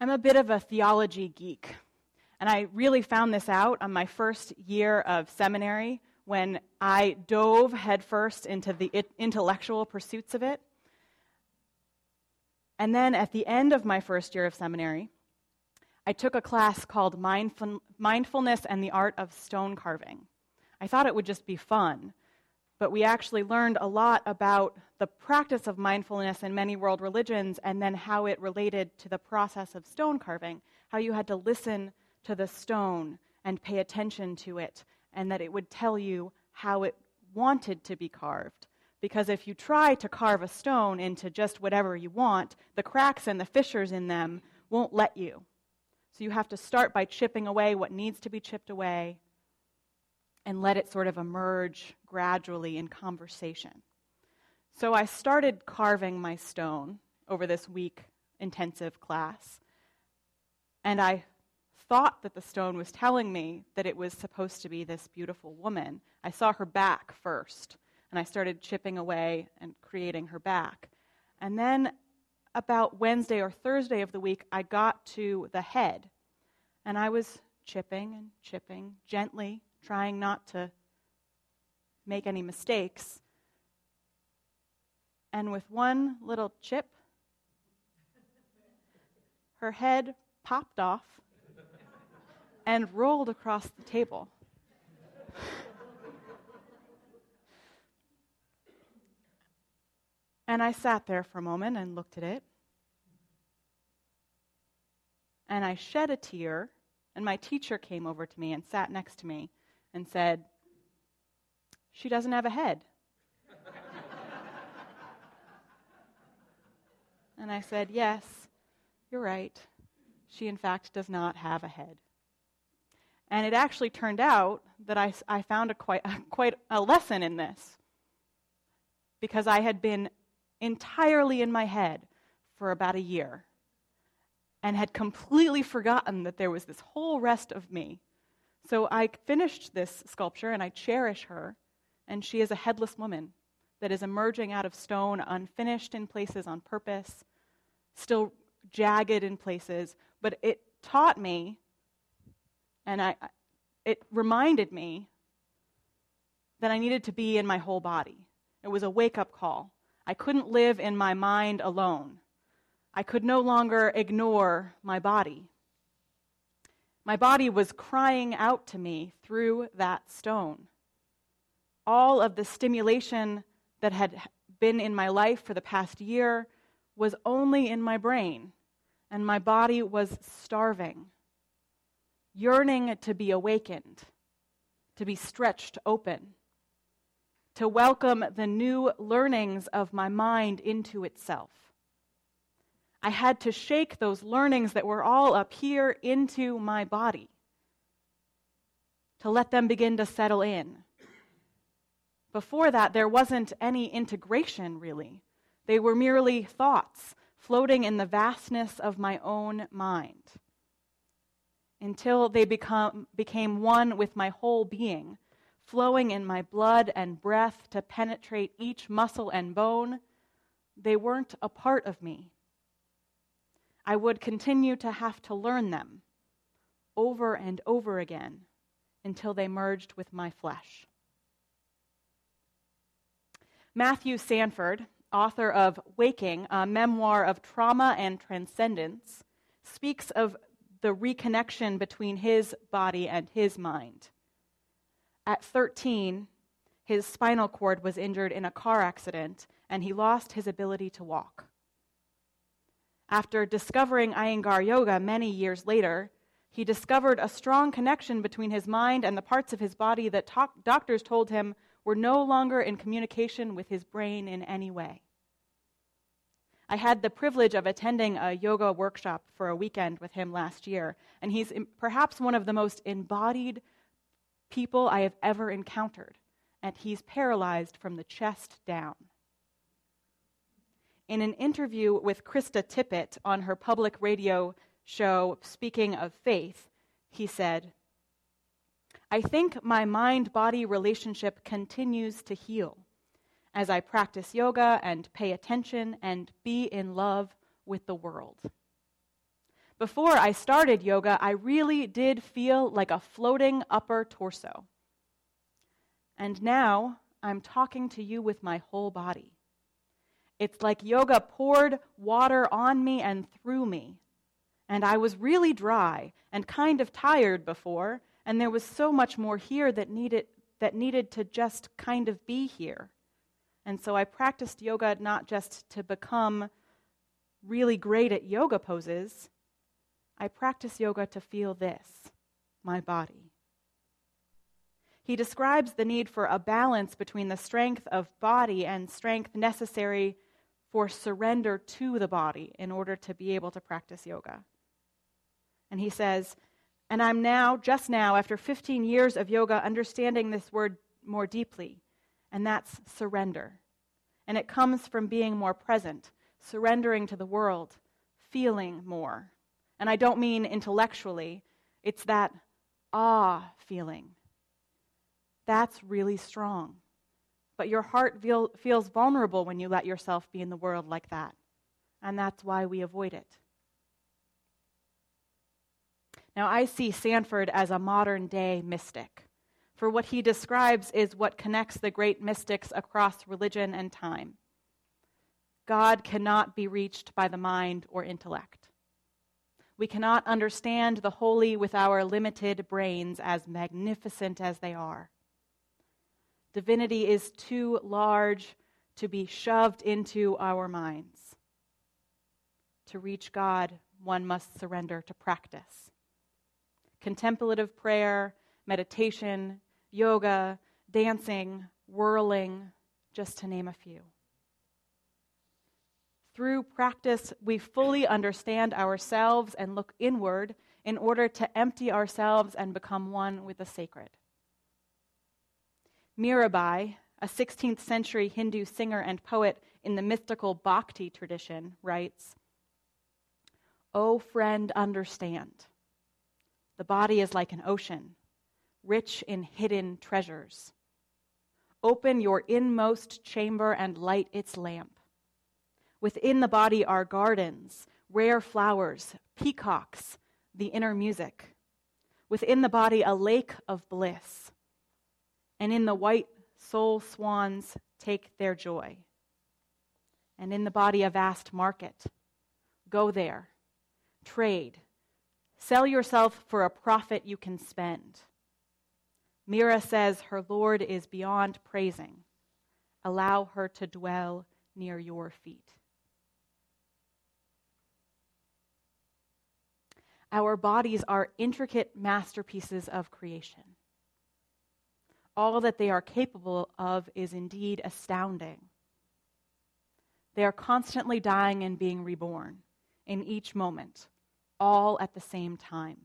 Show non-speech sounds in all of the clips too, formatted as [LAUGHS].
I'm a bit of a theology geek. And I really found this out on my first year of seminary when I dove headfirst into the intellectual pursuits of it. And then at the end of my first year of seminary, I took a class called Mindfulness and the Art of Stone Carving. I thought it would just be fun, but we actually learned a lot about the practice of mindfulness in many world religions and then how it related to the process of stone carving, how you had to listen to the stone and pay attention to it, and that it would tell you how it wanted to be carved. Because if you try to carve a stone into just whatever you want, the cracks and the fissures in them won't let you. So you have to start by chipping away what needs to be chipped away and let it sort of emerge gradually in conversation. So I started carving my stone over this week intensive class. And I thought that the stone was telling me that it was supposed to be this beautiful woman. I saw her back first, and I started chipping away and creating her back. And then about Wednesday or Thursday of the week, I got to the head, and I was chipping and chipping gently trying not to make any mistakes. And with one little chip, her head popped off and rolled across the table. and I sat there for a moment and looked at it. And I shed a tear, and my teacher came over to me and sat next to me and said, She doesn't have a head. and I said, Yes, you're right. She, in fact, does not have a head. And it actually turned out that I, I found a quite, a, quite a lesson in this because I had been entirely in my head for about a year and had completely forgotten that there was this whole rest of me so I finished this sculpture and I cherish her, and she is a headless woman that is emerging out of stone, unfinished in places on purpose, still jagged in places. But it taught me, and I, it reminded me that I needed to be in my whole body. It was a wake up call. I couldn't live in my mind alone. I could no longer ignore my body. My body was crying out to me through that stone. All of the stimulation that had been in my life for the past year was only in my brain, and my body was starving, yearning to be awakened, to be stretched open, to welcome the new learnings of my mind into itself. I had to shake those learnings that were all up here into my body to let them begin to settle in. Before that, there wasn't any integration, really. They were merely thoughts floating in the vastness of my own mind until they become, became one with my whole being, flowing in my blood and breath to penetrate each muscle and bone. They weren't a part of me. I would continue to have to learn them over and over again until they merged with my flesh. Matthew Sanford, author of Waking, a memoir of trauma and transcendence, speaks of the reconnection between his body and his mind. At 13, his spinal cord was injured in a car accident, and he lost his ability to walk. After discovering Iyengar Yoga many years later, he discovered a strong connection between his mind and the parts of his body that to- doctors told him were no longer in communication with his brain in any way. I had the privilege of attending a yoga workshop for a weekend with him last year, and he's perhaps one of the most embodied people I have ever encountered, and he's paralyzed from the chest down. In an interview with Krista Tippett on her public radio show, Speaking of Faith, he said, I think my mind body relationship continues to heal as I practice yoga and pay attention and be in love with the world. Before I started yoga, I really did feel like a floating upper torso. And now I'm talking to you with my whole body. It's like yoga poured water on me and through me. And I was really dry and kind of tired before, and there was so much more here that needed, that needed to just kind of be here. And so I practiced yoga not just to become really great at yoga poses, I practice yoga to feel this my body. He describes the need for a balance between the strength of body and strength necessary for surrender to the body in order to be able to practice yoga. And he says, and I'm now, just now, after 15 years of yoga, understanding this word more deeply, and that's surrender. And it comes from being more present, surrendering to the world, feeling more. And I don't mean intellectually, it's that ah feeling that's really strong. But your heart feel, feels vulnerable when you let yourself be in the world like that. And that's why we avoid it. Now, I see Sanford as a modern day mystic, for what he describes is what connects the great mystics across religion and time. God cannot be reached by the mind or intellect. We cannot understand the holy with our limited brains, as magnificent as they are. Divinity is too large to be shoved into our minds. To reach God, one must surrender to practice. Contemplative prayer, meditation, yoga, dancing, whirling, just to name a few. Through practice, we fully understand ourselves and look inward in order to empty ourselves and become one with the sacred. Mirabai, a 16th century Hindu singer and poet in the mystical Bhakti tradition, writes O friend, understand. The body is like an ocean, rich in hidden treasures. Open your inmost chamber and light its lamp. Within the body are gardens, rare flowers, peacocks, the inner music. Within the body, a lake of bliss and in the white soul swans take their joy. And in the body, a vast market. Go there, trade, sell yourself for a profit you can spend. Mira says her Lord is beyond praising. Allow her to dwell near your feet. Our bodies are intricate masterpieces of creation all that they are capable of is indeed astounding. They are constantly dying and being reborn in each moment, all at the same time.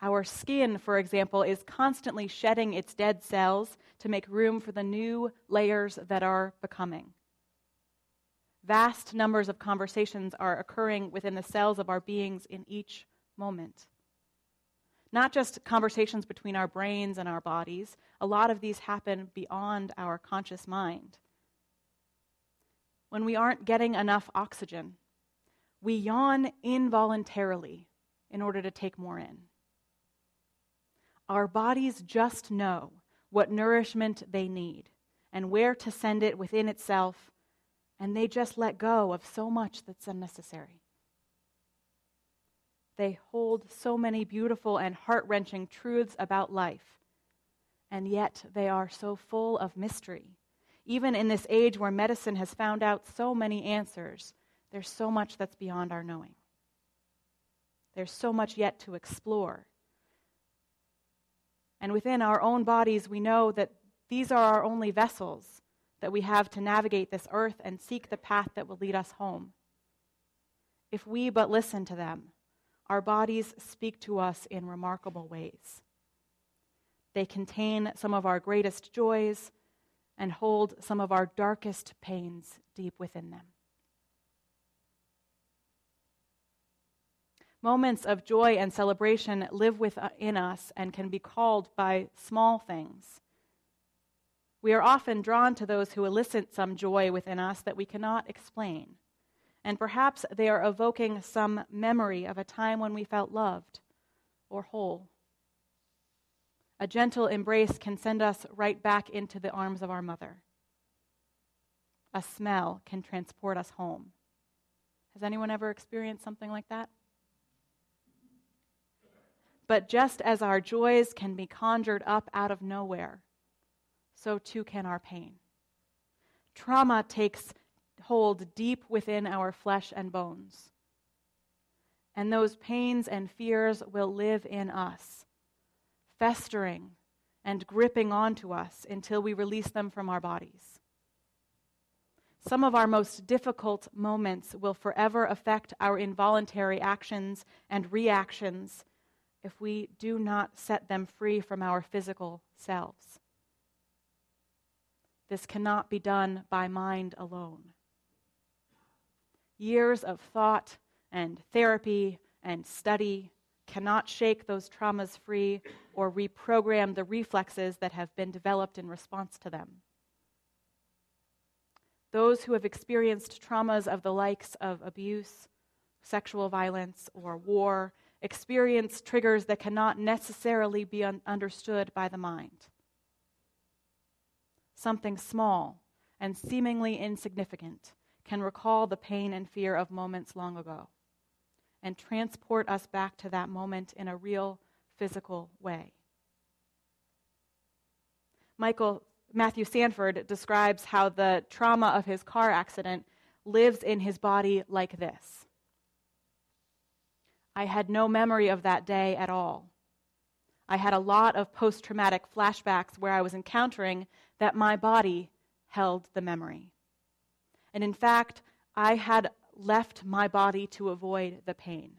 Our skin, for example, is constantly shedding its dead cells to make room for the new layers that are becoming. Vast numbers of conversations are occurring within the cells of our beings in each moment not just conversations between our brains and our bodies. A lot of these happen beyond our conscious mind. When we aren't getting enough oxygen, we yawn involuntarily in order to take more in. Our bodies just know what nourishment they need and where to send it within itself, and they just let go of so much that's unnecessary. They hold so many beautiful and heart wrenching truths about life, and yet they are so full of mystery. Even in this age where medicine has found out so many answers, there's so much that's beyond our knowing. There's so much yet to explore. And within our own bodies, we know that these are our only vessels that we have to navigate this earth and seek the path that will lead us home. If we but listen to them, our bodies speak to us in remarkable ways. They contain some of our greatest joys and hold some of our darkest pains deep within them. Moments of joy and celebration live within us and can be called by small things. We are often drawn to those who elicit some joy within us that we cannot explain. And perhaps they are evoking some memory of a time when we felt loved or whole. A gentle embrace can send us right back into the arms of our mother. A smell can transport us home. Has anyone ever experienced something like that? But just as our joys can be conjured up out of nowhere, so too can our pain. Trauma takes hold deep within our flesh and bones. And those pains and fears will live in us, festering and gripping onto us until we release them from our bodies. Some of our most difficult moments will forever affect our involuntary actions and reactions if we do not set them free from our physical selves. This cannot be done by mind alone. Years of thought and therapy and study cannot shake those traumas free or reprogram the reflexes that have been developed in response to them. Those who have experienced traumas of the likes of abuse, sexual violence, or war experience triggers that cannot necessarily be un- understood by the mind. Something small and seemingly insignificant can recall the pain and fear of moments long ago and transport us back to that moment in a real physical way. Michael Matthew Sanford describes how the trauma of his car accident lives in his body like this. I had no memory of that day at all. I had a lot of post traumatic flashbacks where I was encountering that my body held the memory. And in fact, I had left my body to avoid the pain.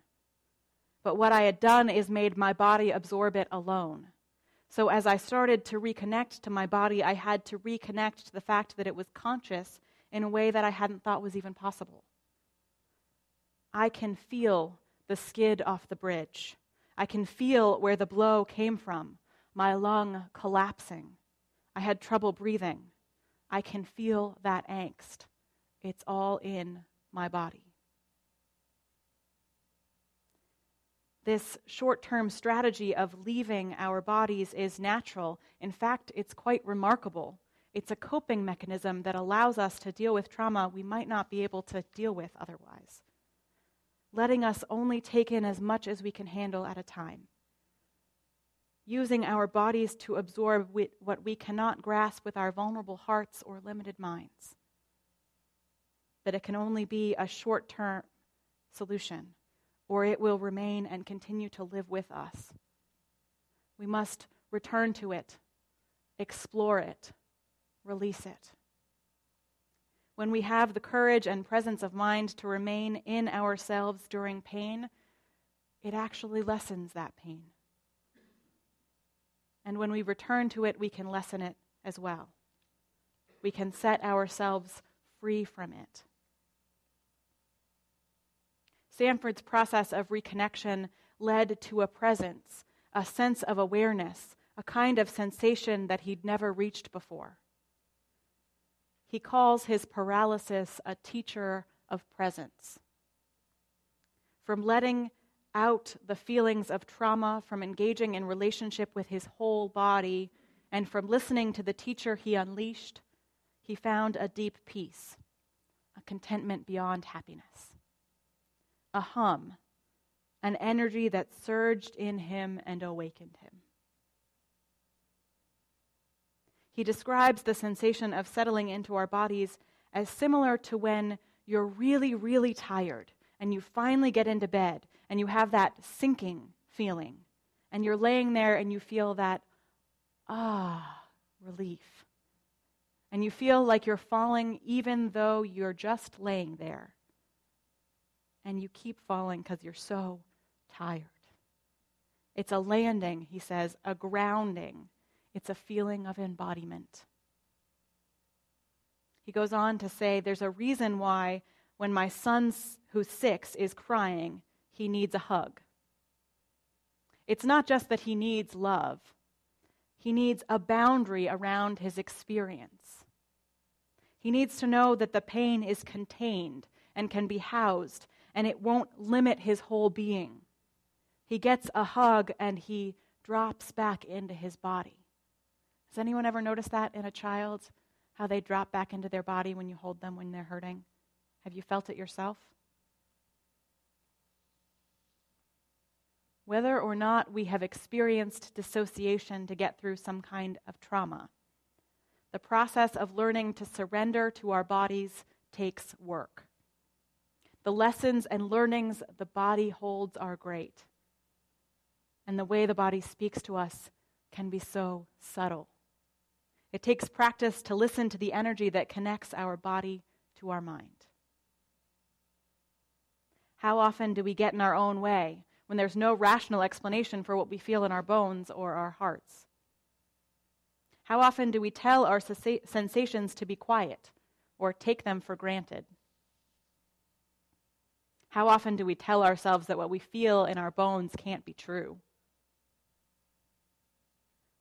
But what I had done is made my body absorb it alone. So as I started to reconnect to my body, I had to reconnect to the fact that it was conscious in a way that I hadn't thought was even possible. I can feel the skid off the bridge. I can feel where the blow came from, my lung collapsing. I had trouble breathing. I can feel that angst. It's all in my body. This short term strategy of leaving our bodies is natural. In fact, it's quite remarkable. It's a coping mechanism that allows us to deal with trauma we might not be able to deal with otherwise, letting us only take in as much as we can handle at a time using our bodies to absorb what we cannot grasp with our vulnerable hearts or limited minds. But it can only be a short term solution, or it will remain and continue to live with us. We must return to it, explore it, release it. When we have the courage and presence of mind to remain in ourselves during pain, it actually lessens that pain. And when we return to it, we can lessen it as well. We can set ourselves free from it. Sanford's process of reconnection led to a presence, a sense of awareness, a kind of sensation that he'd never reached before. He calls his paralysis a teacher of presence. From letting out the feelings of trauma, from engaging in relationship with his whole body, and from listening to the teacher he unleashed, he found a deep peace, a contentment beyond happiness, a hum, an energy that surged in him and awakened him. He describes the sensation of settling into our bodies as similar to when you're really, really tired and you finally get into bed and you have that sinking feeling. And you're laying there and you feel that, ah, relief. And you feel like you're falling even though you're just laying there. And you keep falling because you're so tired. It's a landing, he says, a grounding. It's a feeling of embodiment. He goes on to say there's a reason why when my son, who's six, is crying, he needs a hug. It's not just that he needs love, he needs a boundary around his experience. He needs to know that the pain is contained and can be housed, and it won't limit his whole being. He gets a hug and he drops back into his body. Has anyone ever noticed that in a child? How they drop back into their body when you hold them when they're hurting? Have you felt it yourself? Whether or not we have experienced dissociation to get through some kind of trauma, the process of learning to surrender to our bodies takes work. The lessons and learnings the body holds are great. And the way the body speaks to us can be so subtle. It takes practice to listen to the energy that connects our body to our mind. How often do we get in our own way when there's no rational explanation for what we feel in our bones or our hearts? How often do we tell our sensations to be quiet or take them for granted? How often do we tell ourselves that what we feel in our bones can't be true?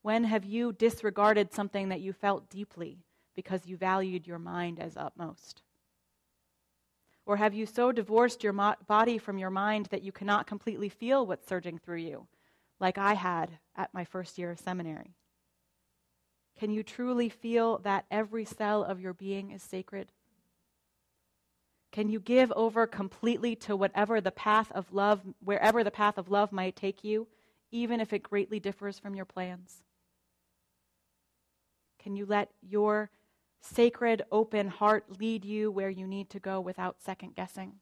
When have you disregarded something that you felt deeply because you valued your mind as utmost? Or have you so divorced your mo- body from your mind that you cannot completely feel what's surging through you, like I had at my first year of seminary? Can you truly feel that every cell of your being is sacred? Can you give over completely to whatever the path of love, wherever the path of love might take you, even if it greatly differs from your plans? Can you let your sacred, open heart lead you where you need to go without second guessing?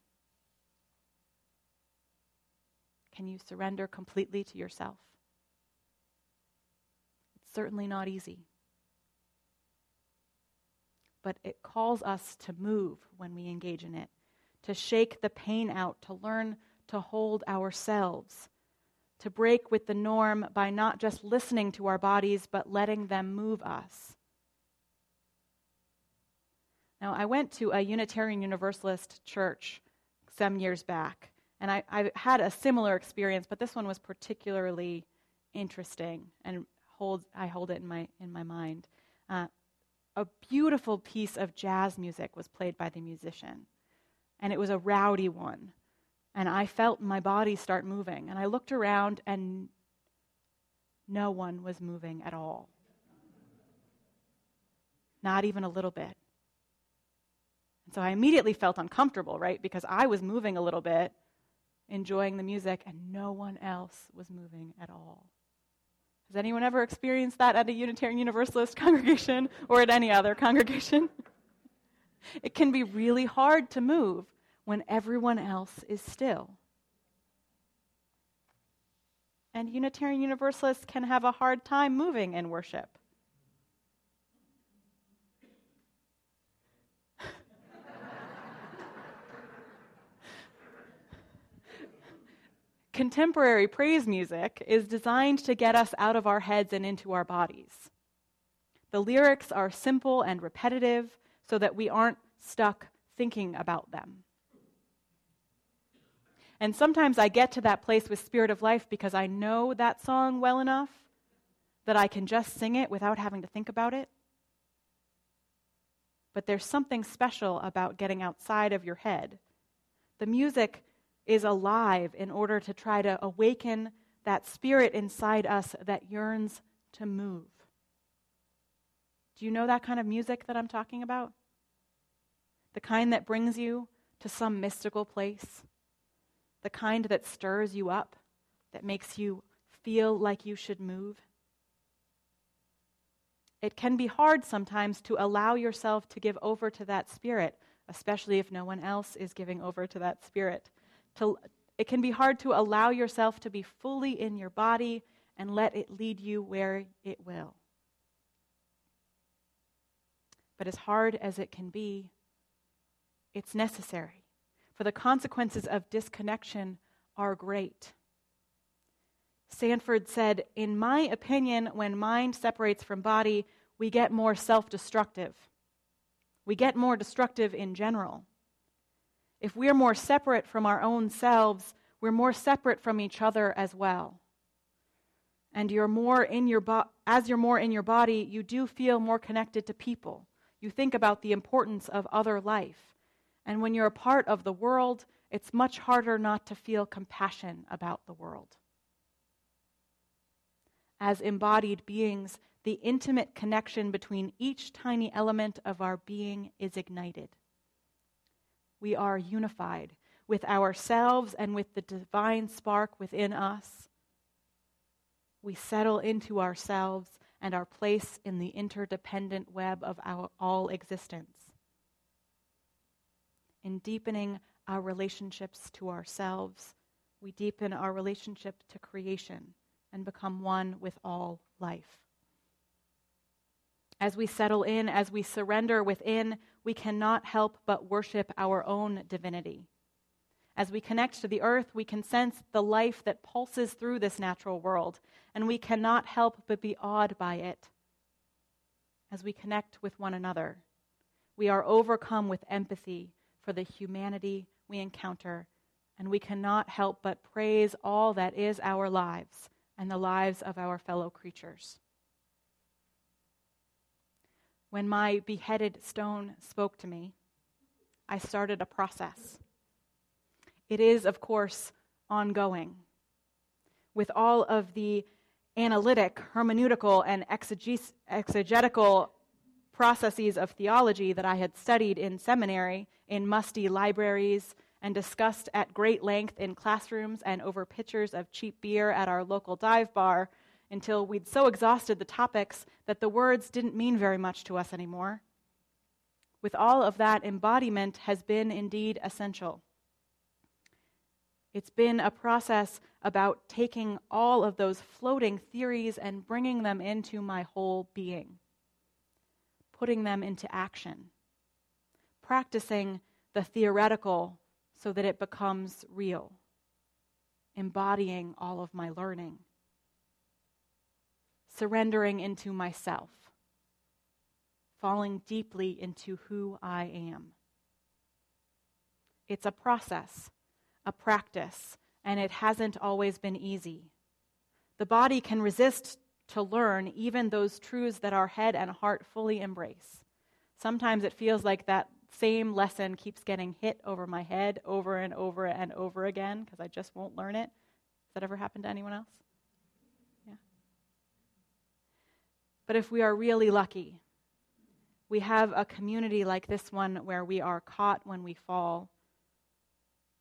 Can you surrender completely to yourself? It's certainly not easy. But it calls us to move when we engage in it, to shake the pain out, to learn to hold ourselves, to break with the norm by not just listening to our bodies, but letting them move us. Now, I went to a Unitarian Universalist church some years back, and I, I had a similar experience, but this one was particularly interesting, and hold, I hold it in my, in my mind. Uh, a beautiful piece of jazz music was played by the musician, and it was a rowdy one. And I felt my body start moving. And I looked around, and no one was moving at all. Not even a little bit. And so I immediately felt uncomfortable, right? Because I was moving a little bit, enjoying the music, and no one else was moving at all. Has anyone ever experienced that at a Unitarian Universalist [LAUGHS] congregation or at any other congregation? [LAUGHS] it can be really hard to move when everyone else is still. And Unitarian Universalists can have a hard time moving in worship. Contemporary praise music is designed to get us out of our heads and into our bodies. The lyrics are simple and repetitive so that we aren't stuck thinking about them. And sometimes I get to that place with Spirit of Life because I know that song well enough that I can just sing it without having to think about it. But there's something special about getting outside of your head. The music is alive in order to try to awaken that spirit inside us that yearns to move. Do you know that kind of music that I'm talking about? The kind that brings you to some mystical place, the kind that stirs you up, that makes you feel like you should move. It can be hard sometimes to allow yourself to give over to that spirit, especially if no one else is giving over to that spirit to, it can be hard to allow yourself to be fully in your body and let it lead you where it will. But as hard as it can be, it's necessary, for the consequences of disconnection are great. Sanford said, In my opinion, when mind separates from body, we get more self destructive. We get more destructive in general. If we're more separate from our own selves, we're more separate from each other as well. And you're more in your bo- as you're more in your body, you do feel more connected to people. You think about the importance of other life. And when you're a part of the world, it's much harder not to feel compassion about the world. As embodied beings, the intimate connection between each tiny element of our being is ignited. We are unified with ourselves and with the divine spark within us. We settle into ourselves and our place in the interdependent web of our all existence. In deepening our relationships to ourselves, we deepen our relationship to creation and become one with all life. As we settle in, as we surrender within, we cannot help but worship our own divinity. As we connect to the earth, we can sense the life that pulses through this natural world, and we cannot help but be awed by it. As we connect with one another, we are overcome with empathy for the humanity we encounter, and we cannot help but praise all that is our lives and the lives of our fellow creatures. When my beheaded stone spoke to me, I started a process. It is, of course, ongoing. With all of the analytic, hermeneutical, and exegetical processes of theology that I had studied in seminary in musty libraries and discussed at great length in classrooms and over pitchers of cheap beer at our local dive bar until we'd so exhausted the topics that the words didn't mean very much to us anymore. With all of that, embodiment has been indeed essential. It's been a process about taking all of those floating theories and bringing them into my whole being putting them into action, practicing the theoretical so that it becomes real, embodying all of my learning, surrendering into myself, falling deeply into who I am. It's a process, a practice, and it hasn't always been easy. The body can resist to learn even those truths that our head and heart fully embrace. Sometimes it feels like that same lesson keeps getting hit over my head over and over and over again because I just won't learn it. Has that ever happened to anyone else? But if we are really lucky, we have a community like this one where we are caught when we fall,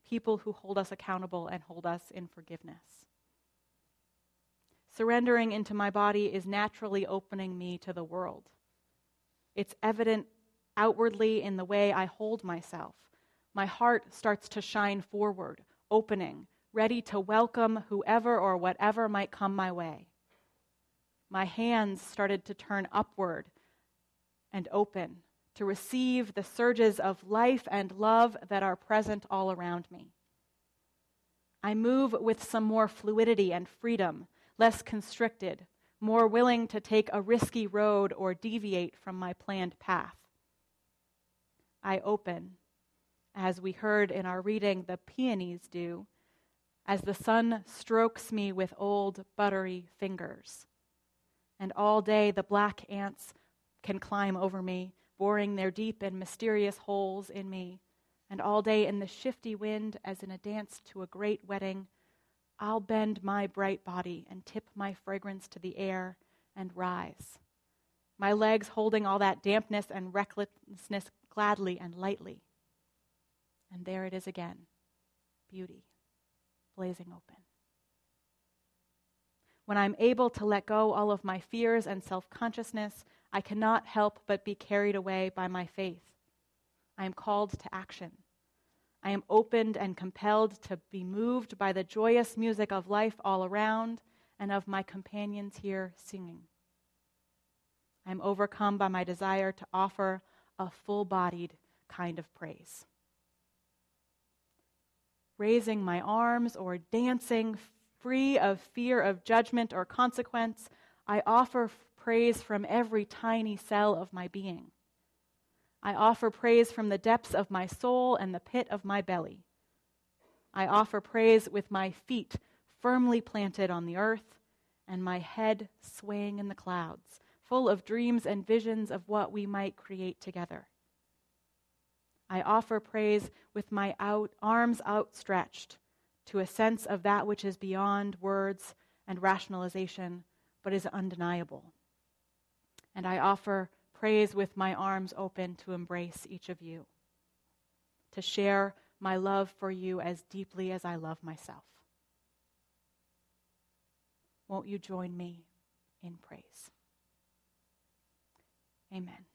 people who hold us accountable and hold us in forgiveness. Surrendering into my body is naturally opening me to the world. It's evident outwardly in the way I hold myself. My heart starts to shine forward, opening, ready to welcome whoever or whatever might come my way. My hands started to turn upward and open to receive the surges of life and love that are present all around me. I move with some more fluidity and freedom less constricted, more willing to take a risky road or deviate from my planned path. I open, as we heard in our reading the peonies do, as the sun strokes me with old, buttery fingers. And all day the black ants can climb over me, boring their deep and mysterious holes in me. And all day in the shifty wind, as in a dance to a great wedding, I'll bend my bright body and tip my fragrance to the air and rise. My legs holding all that dampness and recklessness gladly and lightly. And there it is again beauty, blazing open. When I'm able to let go all of my fears and self consciousness, I cannot help but be carried away by my faith. I am called to action. I am opened and compelled to be moved by the joyous music of life all around and of my companions here singing. I am overcome by my desire to offer a full bodied kind of praise. Raising my arms or dancing free of fear of judgment or consequence, I offer praise from every tiny cell of my being. I offer praise from the depths of my soul and the pit of my belly. I offer praise with my feet firmly planted on the earth and my head swaying in the clouds, full of dreams and visions of what we might create together. I offer praise with my out, arms outstretched to a sense of that which is beyond words and rationalization, but is undeniable. And I offer praise with my arms open to embrace each of you, to share my love for you as deeply as I love myself. Won't you join me in praise? Amen.